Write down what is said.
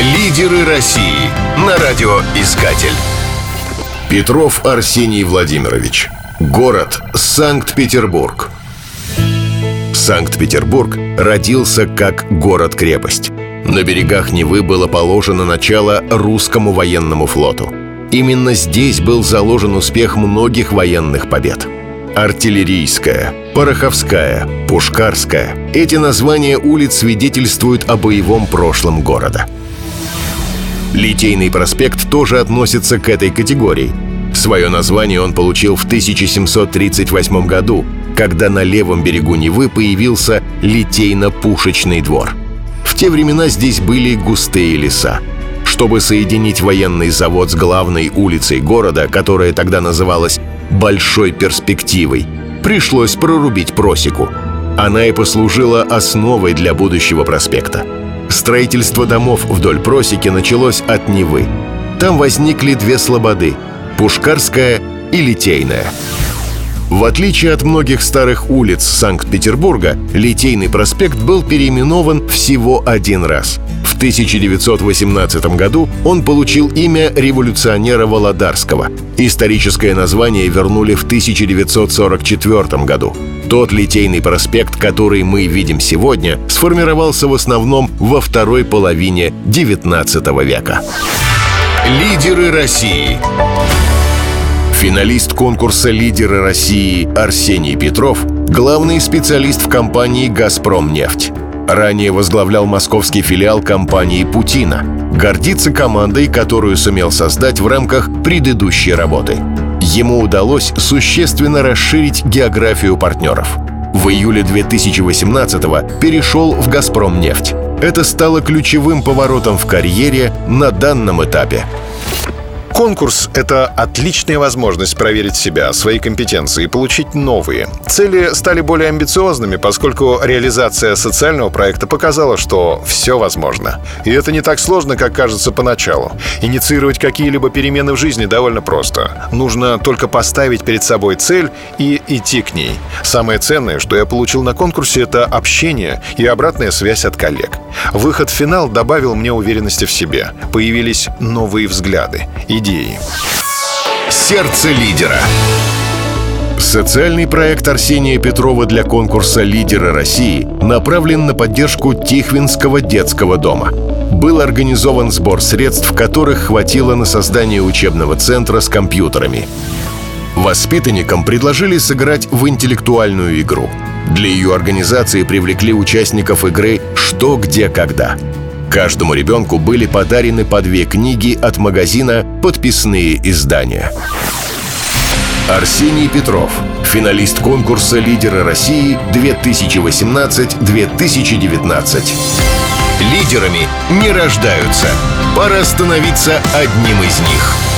Лидеры России на радиоискатель. Петров Арсений Владимирович. Город Санкт-Петербург. Санкт-Петербург родился как город-крепость. На берегах Невы было положено начало русскому военному флоту. Именно здесь был заложен успех многих военных побед. Артиллерийская, Пороховская, Пушкарская – эти названия улиц свидетельствуют о боевом прошлом города. Литейный проспект тоже относится к этой категории. Свое название он получил в 1738 году, когда на левом берегу Невы появился Литейно-пушечный двор. В те времена здесь были густые леса. Чтобы соединить военный завод с главной улицей города, которая тогда называлась «Большой перспективой», пришлось прорубить просеку. Она и послужила основой для будущего проспекта. Строительство домов вдоль просеки началось от Невы. Там возникли две слободы – Пушкарская и Литейная. В отличие от многих старых улиц Санкт-Петербурга, Литейный проспект был переименован всего один раз. В 1918 году он получил имя революционера Володарского. Историческое название вернули в 1944 году. Тот Литейный проспект, который мы видим сегодня, сформировался в основном во второй половине XIX века. Лидеры России Финалист конкурса «Лидеры России» Арсений Петров – главный специалист в компании «Газпромнефть». Ранее возглавлял московский филиал компании «Путина». Гордится командой, которую сумел создать в рамках предыдущей работы. Ему удалось существенно расширить географию партнеров. В июле 2018-го перешел в «Газпромнефть». Это стало ключевым поворотом в карьере на данном этапе. Конкурс — это отличная возможность проверить себя, свои компетенции и получить новые. Цели стали более амбициозными, поскольку реализация социального проекта показала, что все возможно. И это не так сложно, как кажется поначалу. Инициировать какие-либо перемены в жизни довольно просто. Нужно только поставить перед собой цель и идти к ней. Самое ценное, что я получил на конкурсе, это общение и обратная связь от коллег. Выход в финал добавил мне уверенности в себе. Появились новые взгляды. Идеи. Сердце лидера. Социальный проект Арсения Петрова для конкурса «Лидеры России» направлен на поддержку Тихвинского детского дома. Был организован сбор средств, которых хватило на создание учебного центра с компьютерами. Воспитанникам предложили сыграть в интеллектуальную игру. Для ее организации привлекли участников игры «Что, где, когда». Каждому ребенку были подарены по две книги от магазина «Подписные издания». Арсений Петров, финалист конкурса «Лидеры России 2018-2019». Лидерами не рождаются. Пора становиться одним из них.